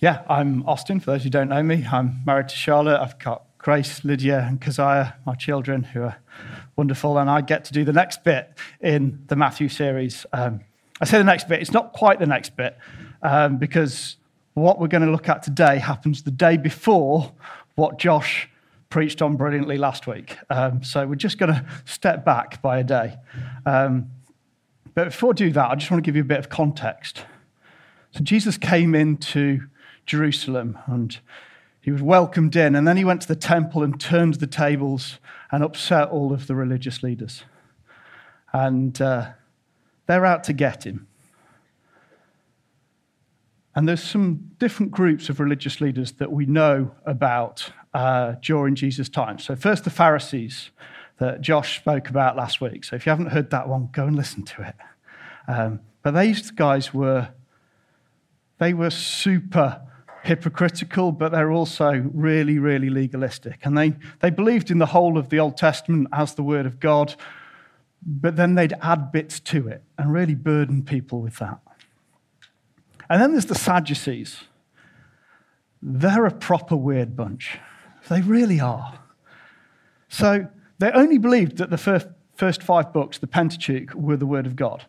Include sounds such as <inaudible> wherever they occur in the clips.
Yeah, I'm Austin, for those who don't know me. I'm married to Charlotte. I've got Grace, Lydia, and Keziah, my children, who are wonderful. And I get to do the next bit in the Matthew series. Um, I say the next bit, it's not quite the next bit, um, because what we're going to look at today happens the day before what Josh preached on brilliantly last week. Um, so we're just going to step back by a day. Um, but before I do that, I just want to give you a bit of context. So Jesus came into Jerusalem and he was welcomed in, and then he went to the temple and turned the tables and upset all of the religious leaders. And uh, they're out to get him. And there's some different groups of religious leaders that we know about uh, during Jesus' time. So, first, the Pharisees that Josh spoke about last week. So, if you haven't heard that one, go and listen to it. Um, but these guys were, they were super hypocritical, but they're also really, really legalistic. And they, they believed in the whole of the Old Testament as the Word of God, but then they'd add bits to it and really burden people with that. And then there's the Sadducees. They're a proper weird bunch. They really are. So they only believed that the first, first five books, the Pentateuch, were the Word of God.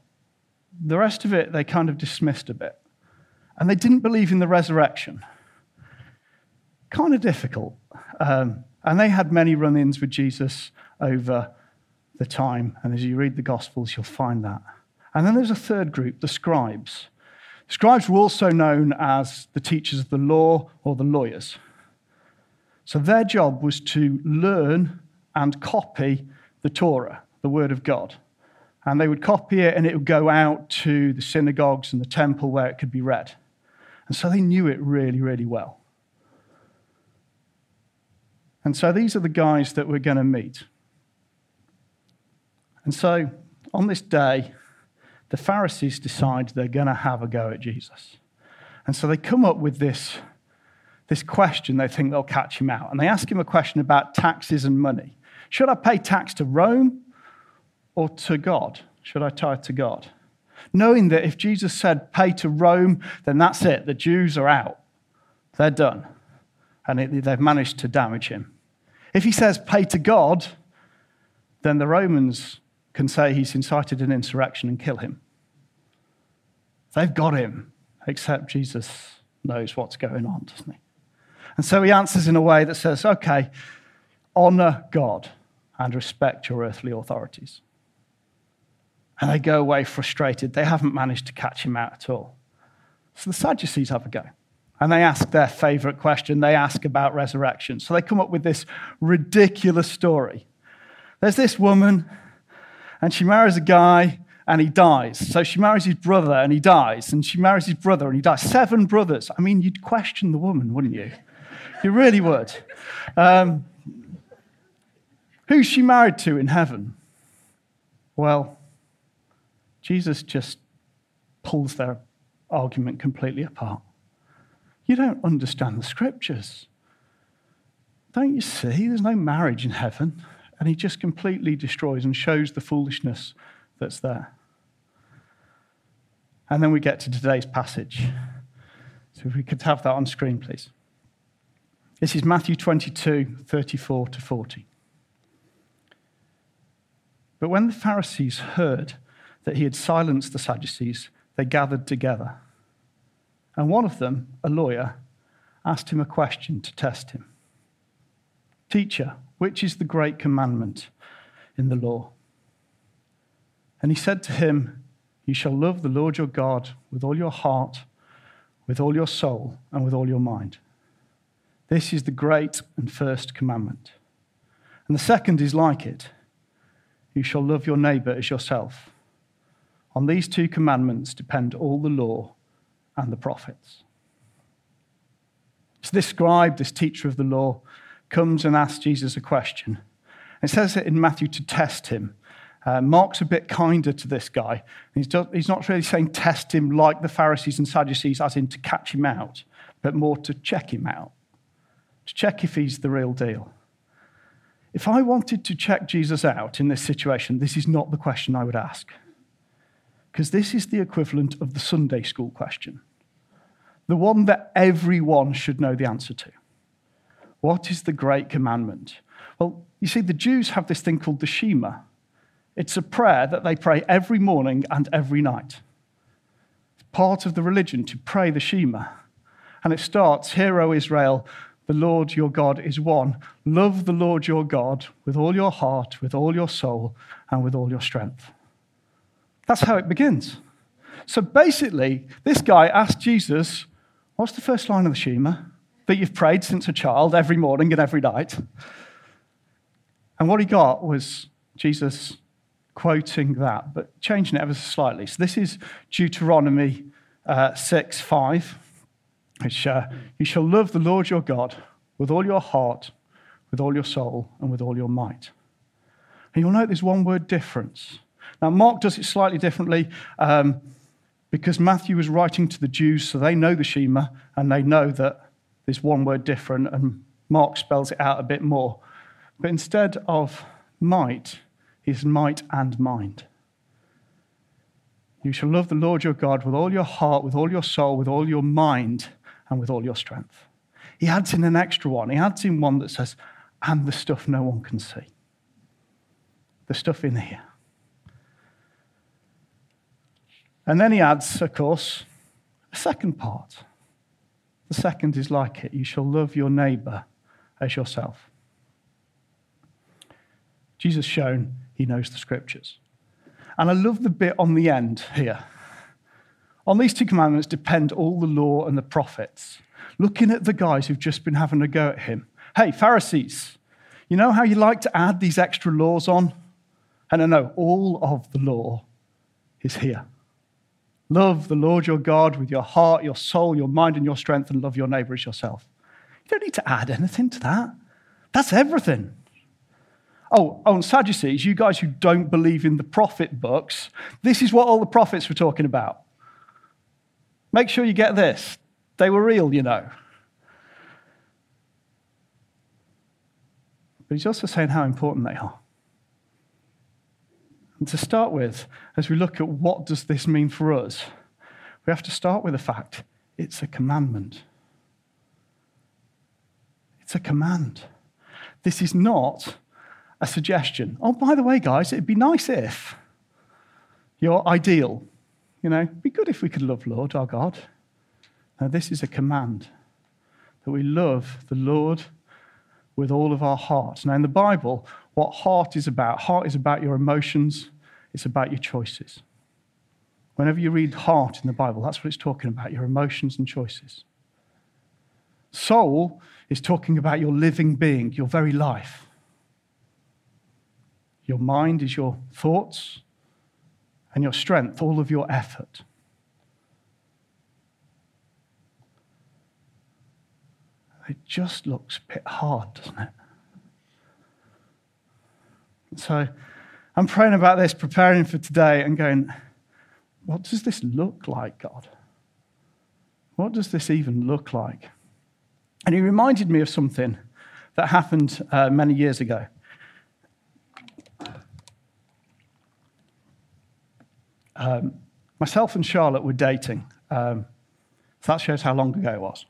The rest of it, they kind of dismissed a bit. And they didn't believe in the resurrection. Kind of difficult. Um, and they had many run ins with Jesus over the time. And as you read the Gospels, you'll find that. And then there's a third group, the scribes. Scribes were also known as the teachers of the law or the lawyers. So their job was to learn and copy the Torah, the Word of God. And they would copy it and it would go out to the synagogues and the temple where it could be read. And so they knew it really, really well. And so these are the guys that we're going to meet. And so on this day, the Pharisees decide they're going to have a go at Jesus. And so they come up with this, this question they think they'll catch him out. And they ask him a question about taxes and money. Should I pay tax to Rome or to God? Should I tithe to God? Knowing that if Jesus said pay to Rome, then that's it. The Jews are out. They're done. And it, they've managed to damage him. If he says pay to God, then the Romans can say he's incited an insurrection and kill him. They've got him, except Jesus knows what's going on, doesn't he? And so he answers in a way that says, okay, honor God and respect your earthly authorities. And they go away frustrated. They haven't managed to catch him out at all. So the Sadducees have a go. And they ask their favorite question. They ask about resurrection. So they come up with this ridiculous story. There's this woman and she marries a guy and he dies. So she marries his brother and he dies, and she marries his brother and he dies. Seven brothers. I mean, you'd question the woman, wouldn't you? You really would. Um, who's she married to in heaven? Well, Jesus just pulls their argument completely apart. You don't understand the scriptures. Don't you see? There's no marriage in heaven and he just completely destroys and shows the foolishness that's there. And then we get to today's passage. So if we could have that on screen, please. This is Matthew 22, 34 to 40. But when the Pharisees heard that he had silenced the Sadducees, they gathered together. And one of them, a lawyer, asked him a question to test him Teacher, which is the great commandment in the law? And he said to him, You shall love the Lord your God with all your heart, with all your soul, and with all your mind. This is the great and first commandment. And the second is like it You shall love your neighbor as yourself. On these two commandments depend all the law and the prophets. So, this scribe, this teacher of the law, comes and asks Jesus a question. It says it in Matthew to test him. Uh, Mark's a bit kinder to this guy. He's, he's not really saying test him like the Pharisees and Sadducees, as in to catch him out, but more to check him out, to check if he's the real deal. If I wanted to check Jesus out in this situation, this is not the question I would ask. Because this is the equivalent of the Sunday school question. the one that everyone should know the answer to. What is the great commandment? Well, you see, the Jews have this thing called the Shema. It's a prayer that they pray every morning and every night. It's part of the religion to pray the Shema. And it starts, Hear, O Israel, the Lord your God is one. Love the Lord your God with all your heart, with all your soul, and with all your strength. That's how it begins. So basically, this guy asked Jesus, What's the first line of the Shema that you've prayed since a child every morning and every night? And what he got was Jesus quoting that, but changing it ever so slightly. So this is Deuteronomy uh, 6 5, which uh, you shall love the Lord your God with all your heart, with all your soul, and with all your might. And you'll note there's one word difference. Now, Mark does it slightly differently um, because Matthew was writing to the Jews, so they know the Shema and they know that there's one word different, and Mark spells it out a bit more. But instead of might, is might and mind. You shall love the Lord your God with all your heart, with all your soul, with all your mind, and with all your strength. He adds in an extra one. He adds in one that says, and the stuff no one can see. The stuff in here. And then he adds, of course, a second part. The second is like it you shall love your neighbor as yourself. Jesus shown he knows the scriptures. And I love the bit on the end here. On these two commandments depend all the law and the prophets. Looking at the guys who've just been having a go at him. Hey, Pharisees, you know how you like to add these extra laws on? And I know all of the law is here. Love the Lord your God with your heart, your soul, your mind, and your strength, and love your neighbor as yourself. You don't need to add anything to that. That's everything. Oh, oh on Sadducees, you guys who don't believe in the prophet books, this is what all the prophets were talking about. Make sure you get this. They were real, you know. But he's also saying how important they are. And to start with, as we look at what does this mean for us, we have to start with the fact it's a commandment. It's a command. This is not a suggestion. Oh, by the way, guys, it'd be nice if your ideal, you know, it'd be good if we could love Lord our God. Now, this is a command that we love the Lord with all of our heart. Now, in the Bible, what heart is about, heart is about your emotions, it's about your choices. Whenever you read heart in the Bible, that's what it's talking about your emotions and choices. Soul is talking about your living being, your very life. Your mind is your thoughts, and your strength, all of your effort. It just looks a bit hard, doesn't it? So I'm praying about this, preparing for today, and going, what does this look like, God? What does this even look like? And he reminded me of something that happened uh, many years ago. Um, myself and Charlotte were dating. Um, so that shows how long ago it was.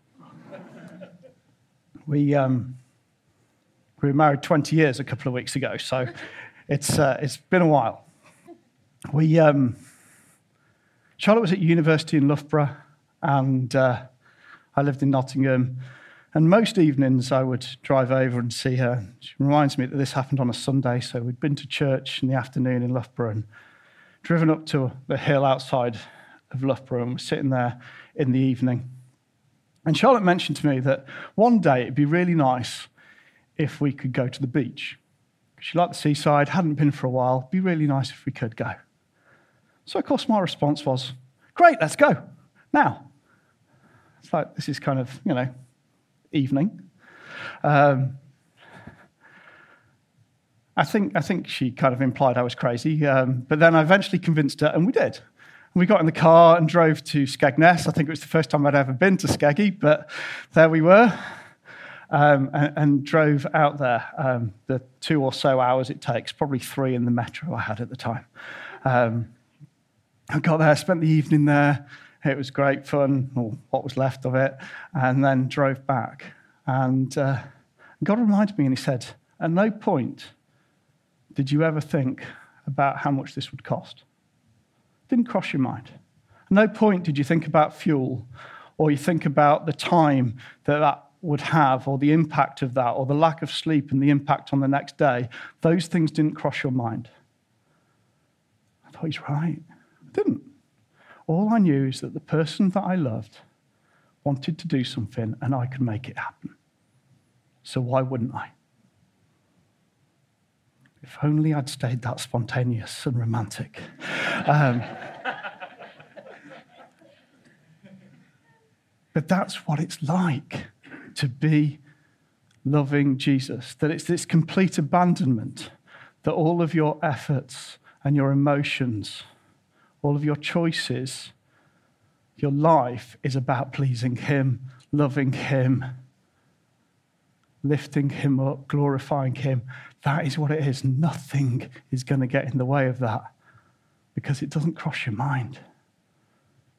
We, um, we were married 20 years a couple of weeks ago, so <laughs> it's, uh, it's been a while. We, um, Charlotte was at university in Loughborough, and uh, I lived in Nottingham. And most evenings I would drive over and see her. She reminds me that this happened on a Sunday, so we'd been to church in the afternoon in Loughborough and driven up to the hill outside of Loughborough and was sitting there in the evening. And Charlotte mentioned to me that one day it'd be really nice if we could go to the beach. She liked the seaside, hadn't been for a while. It'd be really nice if we could go. So, of course, my response was, Great, let's go. Now. It's like, this is kind of, you know, evening. Um, I think, I think she kind of implied I was crazy, um, but then I eventually convinced her, and we did. We got in the car and drove to Skegness. I think it was the first time I'd ever been to Skeggy, but there we were, um, and, and, drove out there um, the two or so hours it takes, probably three in the metro I had at the time. Um, I got there, spent the evening there, It was great fun, or what was left of it, and then drove back. And uh, God reminded me, and He said, At no point did you ever think about how much this would cost? Didn't cross your mind. At no point did you think about fuel, or you think about the time that that would have, or the impact of that, or the lack of sleep and the impact on the next day. Those things didn't cross your mind. I thought he's right. I didn't. All I knew is that the person that I loved wanted to do something and I could make it happen. So why wouldn't I? If only I'd stayed that spontaneous and romantic. Um, but that's what it's like to be loving Jesus, that it's this complete abandonment, that all of your efforts and your emotions, all of your choices, your life is about pleasing Him, loving Him, lifting Him up, glorifying Him. That is what it is. Nothing is going to get in the way of that because it doesn't cross your mind,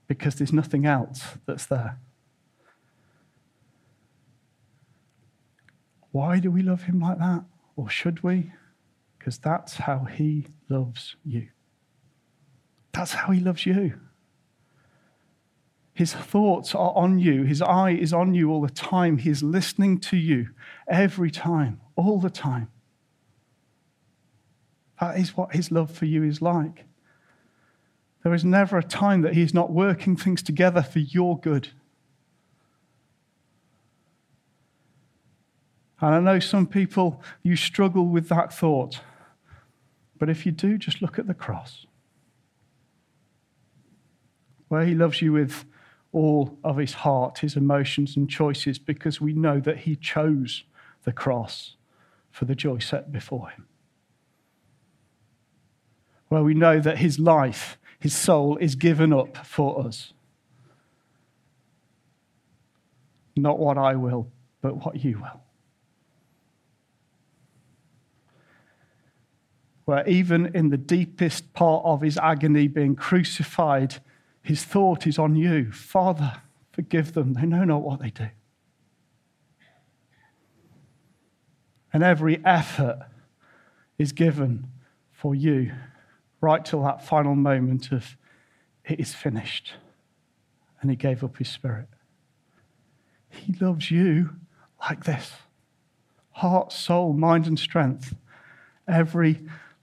because there's nothing else that's there. Why do we love him like that? Or should we? Because that's how he loves you. That's how he loves you. His thoughts are on you. His eye is on you all the time. He is listening to you every time, all the time. That is what his love for you is like. There is never a time that he is not working things together for your good. And I know some people, you struggle with that thought. But if you do, just look at the cross, where he loves you with all of his heart, his emotions, and choices, because we know that he chose the cross for the joy set before him. Where we know that his life, his soul, is given up for us. Not what I will, but what you will. where even in the deepest part of his agony, being crucified, his thought is on you. Father, forgive them. They know not what they do. And every effort is given for you right till that final moment of it is finished. And he gave up his spirit. He loves you like this heart, soul, mind, and strength. Every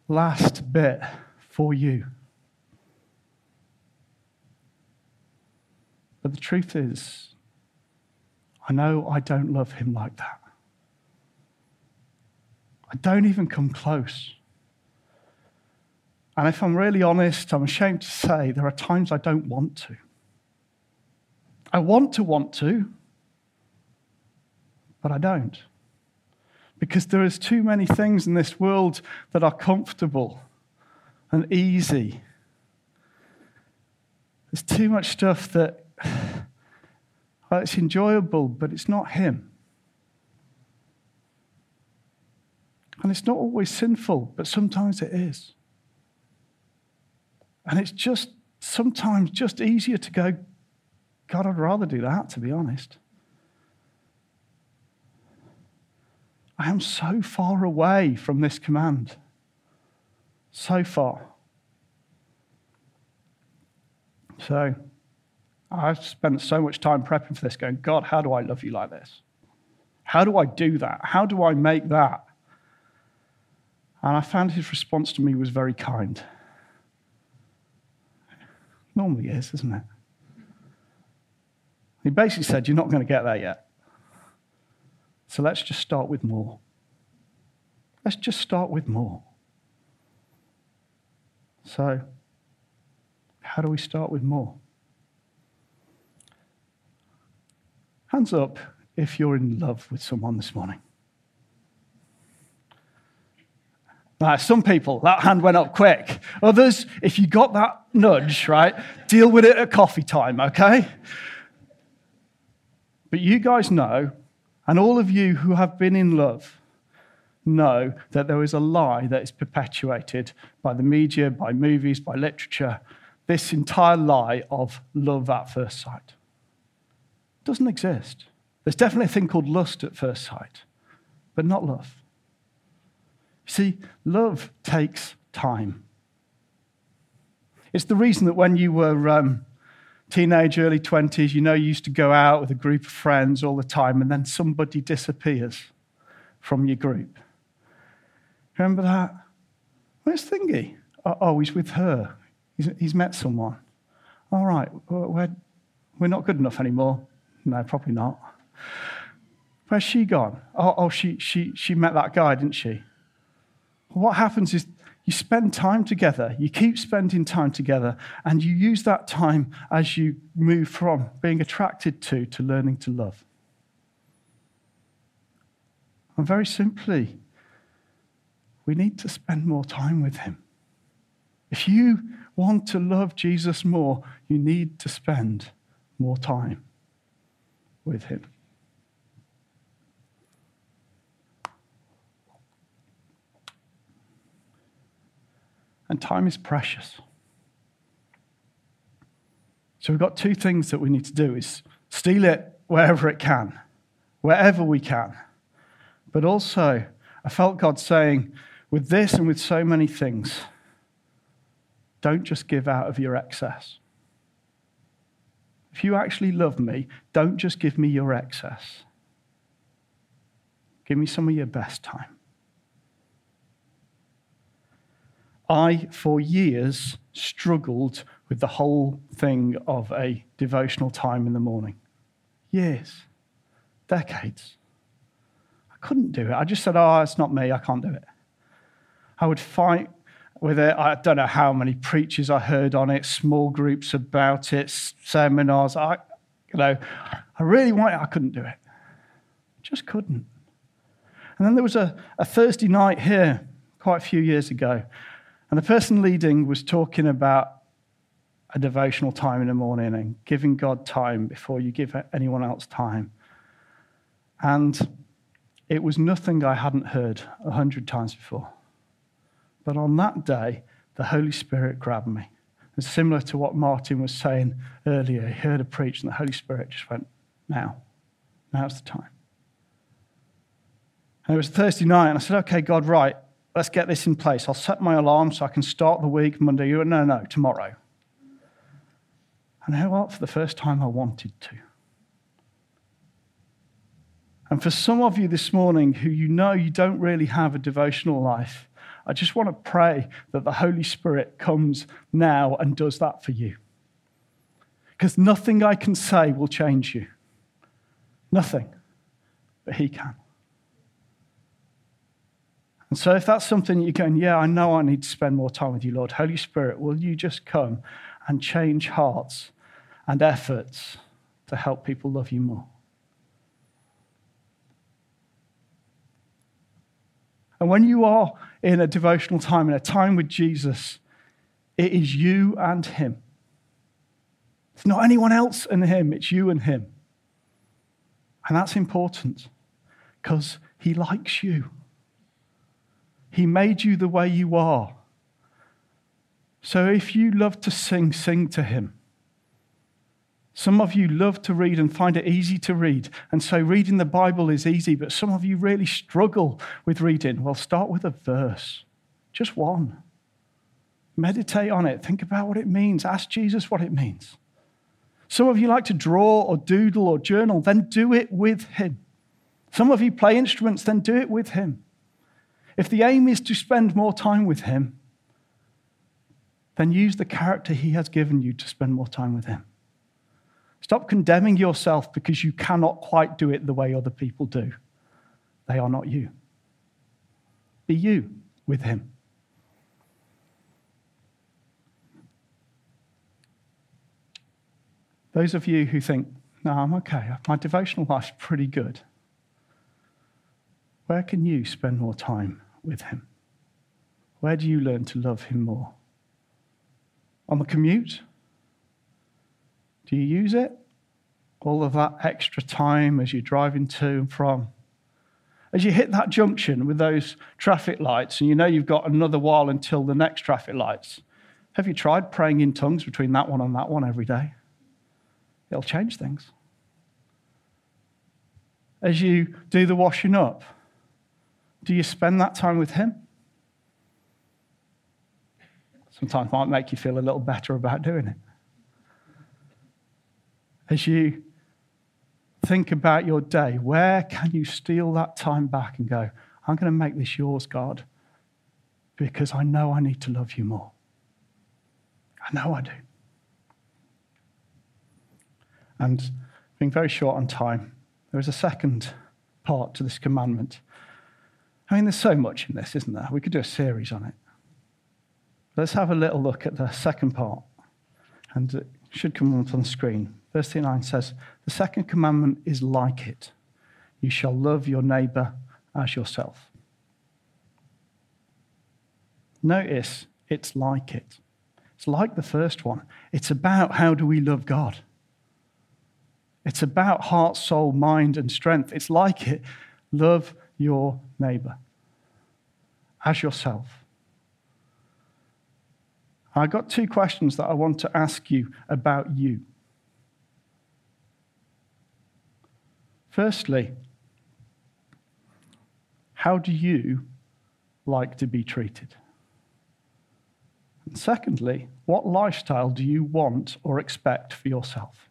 last bit for you. But the truth is, I know I don't love him like that. I don't even come close. And if I'm really honest, I'm ashamed to say there are times I don't want to. I want to want to, but I don't because there is too many things in this world that are comfortable and easy. There's too much stuff that well, it's enjoyable, but it's not Him. And it's not always sinful, but sometimes it is. And it's just sometimes just easier to go, God, I'd rather do that, to be honest. I am so far away from this command. So far. So I've spent so much time prepping for this, going, God, how do I love you like this? How do I do that? How do I make that? And I found his response to me was very kind. Normally is, isn't it? He basically said, You're not going to get there yet. So let's just start with more. Let's just start with more. So, how do we start with more? Hands up if you're in love with someone this morning. Now, some people, that hand went up quick. Others, if you got that nudge, right, deal with it at coffee time, okay? But you guys know and all of you who have been in love know that there is a lie that is perpetuated by the media, by movies, by literature, this entire lie of love at first sight. Doesn't exist. There's definitely a thing called lust at first sight, but not love. See, love takes time. It's the reason that when you were um, teenage, early 20s, you know, you used to go out with a group of friends all the time, and then somebody disappears from your group. Remember that? Where's Thingy? Oh, oh he's with her. He's, he's met someone. All right, we're, we're not good enough anymore. No, probably not. Where's she gone? Oh, oh she, she, she met that guy, didn't she? What happens is you spend time together, you keep spending time together, and you use that time as you move from being attracted to to learning to love. And very simply, we need to spend more time with Him. If you want to love Jesus more, you need to spend more time with Him. And time is precious. So we've got two things that we need to do is steal it wherever it can, wherever we can. But also, I felt God saying, with this and with so many things, don't just give out of your excess. If you actually love me, don't just give me your excess. Give me some of your best time. I, for years, struggled with the whole thing of a devotional time in the morning. Years, decades. I couldn't do it. I just said, oh, it's not me. I can't do it. I would fight with it. I don't know how many preachers I heard on it, small groups about it, seminars. I, you know, I really wanted. I couldn't do it. Just couldn't. And then there was a, a Thursday night here quite a few years ago and the person leading was talking about a devotional time in the morning and giving God time before you give anyone else time. And it was nothing I hadn't heard a hundred times before. But on that day, the Holy Spirit grabbed me. And similar to what Martin was saying earlier. He heard a preach, and the Holy Spirit just went, Now, now's the time. And it was Thursday night, and I said, Okay, God, right, let's get this in place. I'll set my alarm so I can start the week Monday. You No, no, tomorrow. And you know what? For the first time, I wanted to. And for some of you this morning who you know you don't really have a devotional life, I just want to pray that the Holy Spirit comes now and does that for you. Because nothing I can say will change you. Nothing. But He can. And so, if that's something you're going, yeah, I know I need to spend more time with you, Lord, Holy Spirit, will you just come and change hearts and efforts to help people love you more? And when you are in a devotional time, in a time with Jesus, it is you and Him. It's not anyone else and Him, it's you and Him. And that's important because He likes you. He made you the way you are. So if you love to sing, sing to Him. Some of you love to read and find it easy to read. And so reading the Bible is easy, but some of you really struggle with reading. Well, start with a verse, just one. Meditate on it. Think about what it means. Ask Jesus what it means. Some of you like to draw or doodle or journal, then do it with Him. Some of you play instruments, then do it with Him. If the aim is to spend more time with Him, then use the character He has given you to spend more time with Him. Stop condemning yourself because you cannot quite do it the way other people do. They are not you. Be you with Him. Those of you who think, no, I'm okay, my devotional life's pretty good, where can you spend more time with Him? Where do you learn to love Him more? On the commute? Do you use it? All of that extra time as you're driving to and from? As you hit that junction with those traffic lights, and you know you've got another while until the next traffic lights, Have you tried praying in tongues between that one and that one every day? It'll change things. As you do the washing up, do you spend that time with Him? Sometimes might make you feel a little better about doing it. As you think about your day, where can you steal that time back and go, I'm going to make this yours, God, because I know I need to love you more. I know I do. And being very short on time, there is a second part to this commandment. I mean, there's so much in this, isn't there? We could do a series on it. Let's have a little look at the second part. And it should come up on the screen. Verse 39 says, The second commandment is like it you shall love your neighbor as yourself. Notice it's like it. It's like the first one. It's about how do we love God. It's about heart, soul, mind, and strength. It's like it. Love your neighbor as yourself. I got two questions that I want to ask you about you. Firstly, how do you like to be treated? And secondly, what lifestyle do you want or expect for yourself?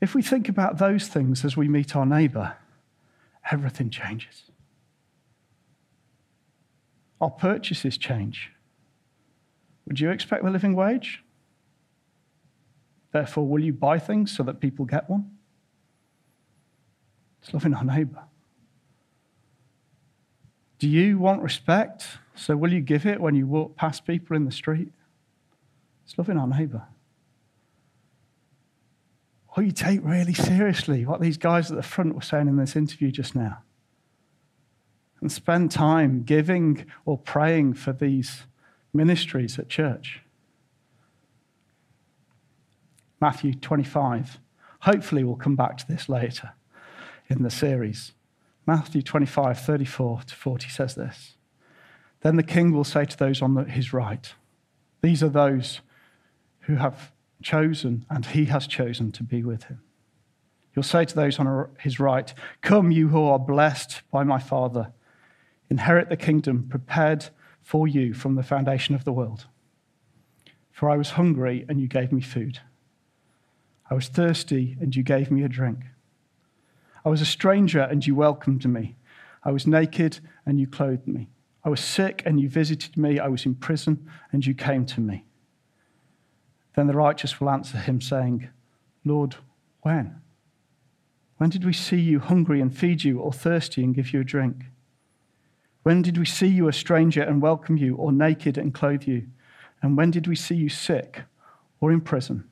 If we think about those things as we meet our neighbour, everything changes. Our purchases change. Would you expect the living wage? Therefore, will you buy things so that people get one? It's loving our neighbour. Do you want respect? So will you give it when you walk past people in the street? It's loving our neighbour. Will you take really seriously what these guys at the front were saying in this interview just now? And spend time giving or praying for these ministries at church. Matthew 25. Hopefully, we'll come back to this later in the series. Matthew 25, 34 to 40 says this Then the king will say to those on his right, These are those who have chosen and he has chosen to be with him. He'll say to those on his right, Come, you who are blessed by my Father, inherit the kingdom prepared for you from the foundation of the world. For I was hungry, and you gave me food. I was thirsty, and you gave me a drink. I was a stranger, and you welcomed me. I was naked, and you clothed me. I was sick, and you visited me. I was in prison, and you came to me. Then the righteous will answer him, saying, Lord, when? When did we see you hungry and feed you, or thirsty and give you a drink? When did we see you a stranger and welcome you, or naked and clothe you? And when did we see you sick or in prison?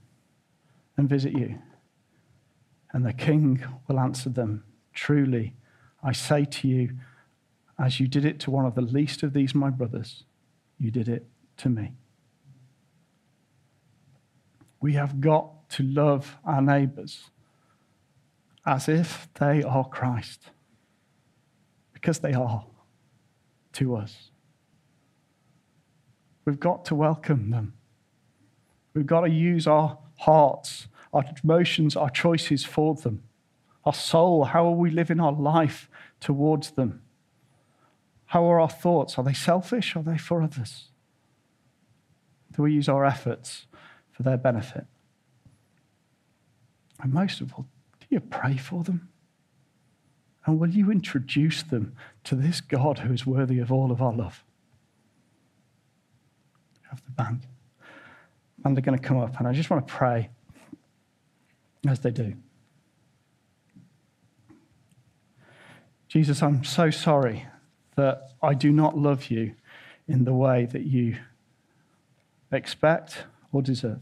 And visit you? And the king will answer them Truly, I say to you, as you did it to one of the least of these my brothers, you did it to me. We have got to love our neighbors as if they are Christ, because they are to us. We've got to welcome them. We've got to use our hearts, our emotions, our choices for them. Our soul, how are we living our life towards them? How are our thoughts? Are they selfish? Are they for others? Do we use our efforts for their benefit? And most of all, do you pray for them? And will you introduce them to this God who is worthy of all of our love? Have the band and they're going to come up. And I just want to pray as they do. Jesus, I'm so sorry that I do not love you in the way that you expect or deserve.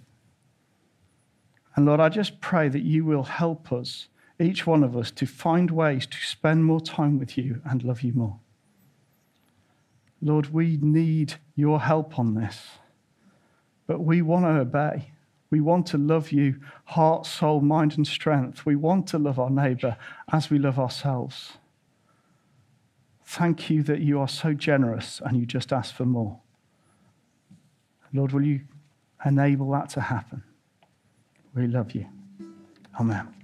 And Lord, I just pray that you will help us, each one of us, to find ways to spend more time with you and love you more. Lord, we need your help on this. But we want to obey. We want to love you, heart, soul, mind, and strength. We want to love our neighbor as we love ourselves. Thank you that you are so generous and you just ask for more. Lord, will you enable that to happen? We love you. Amen.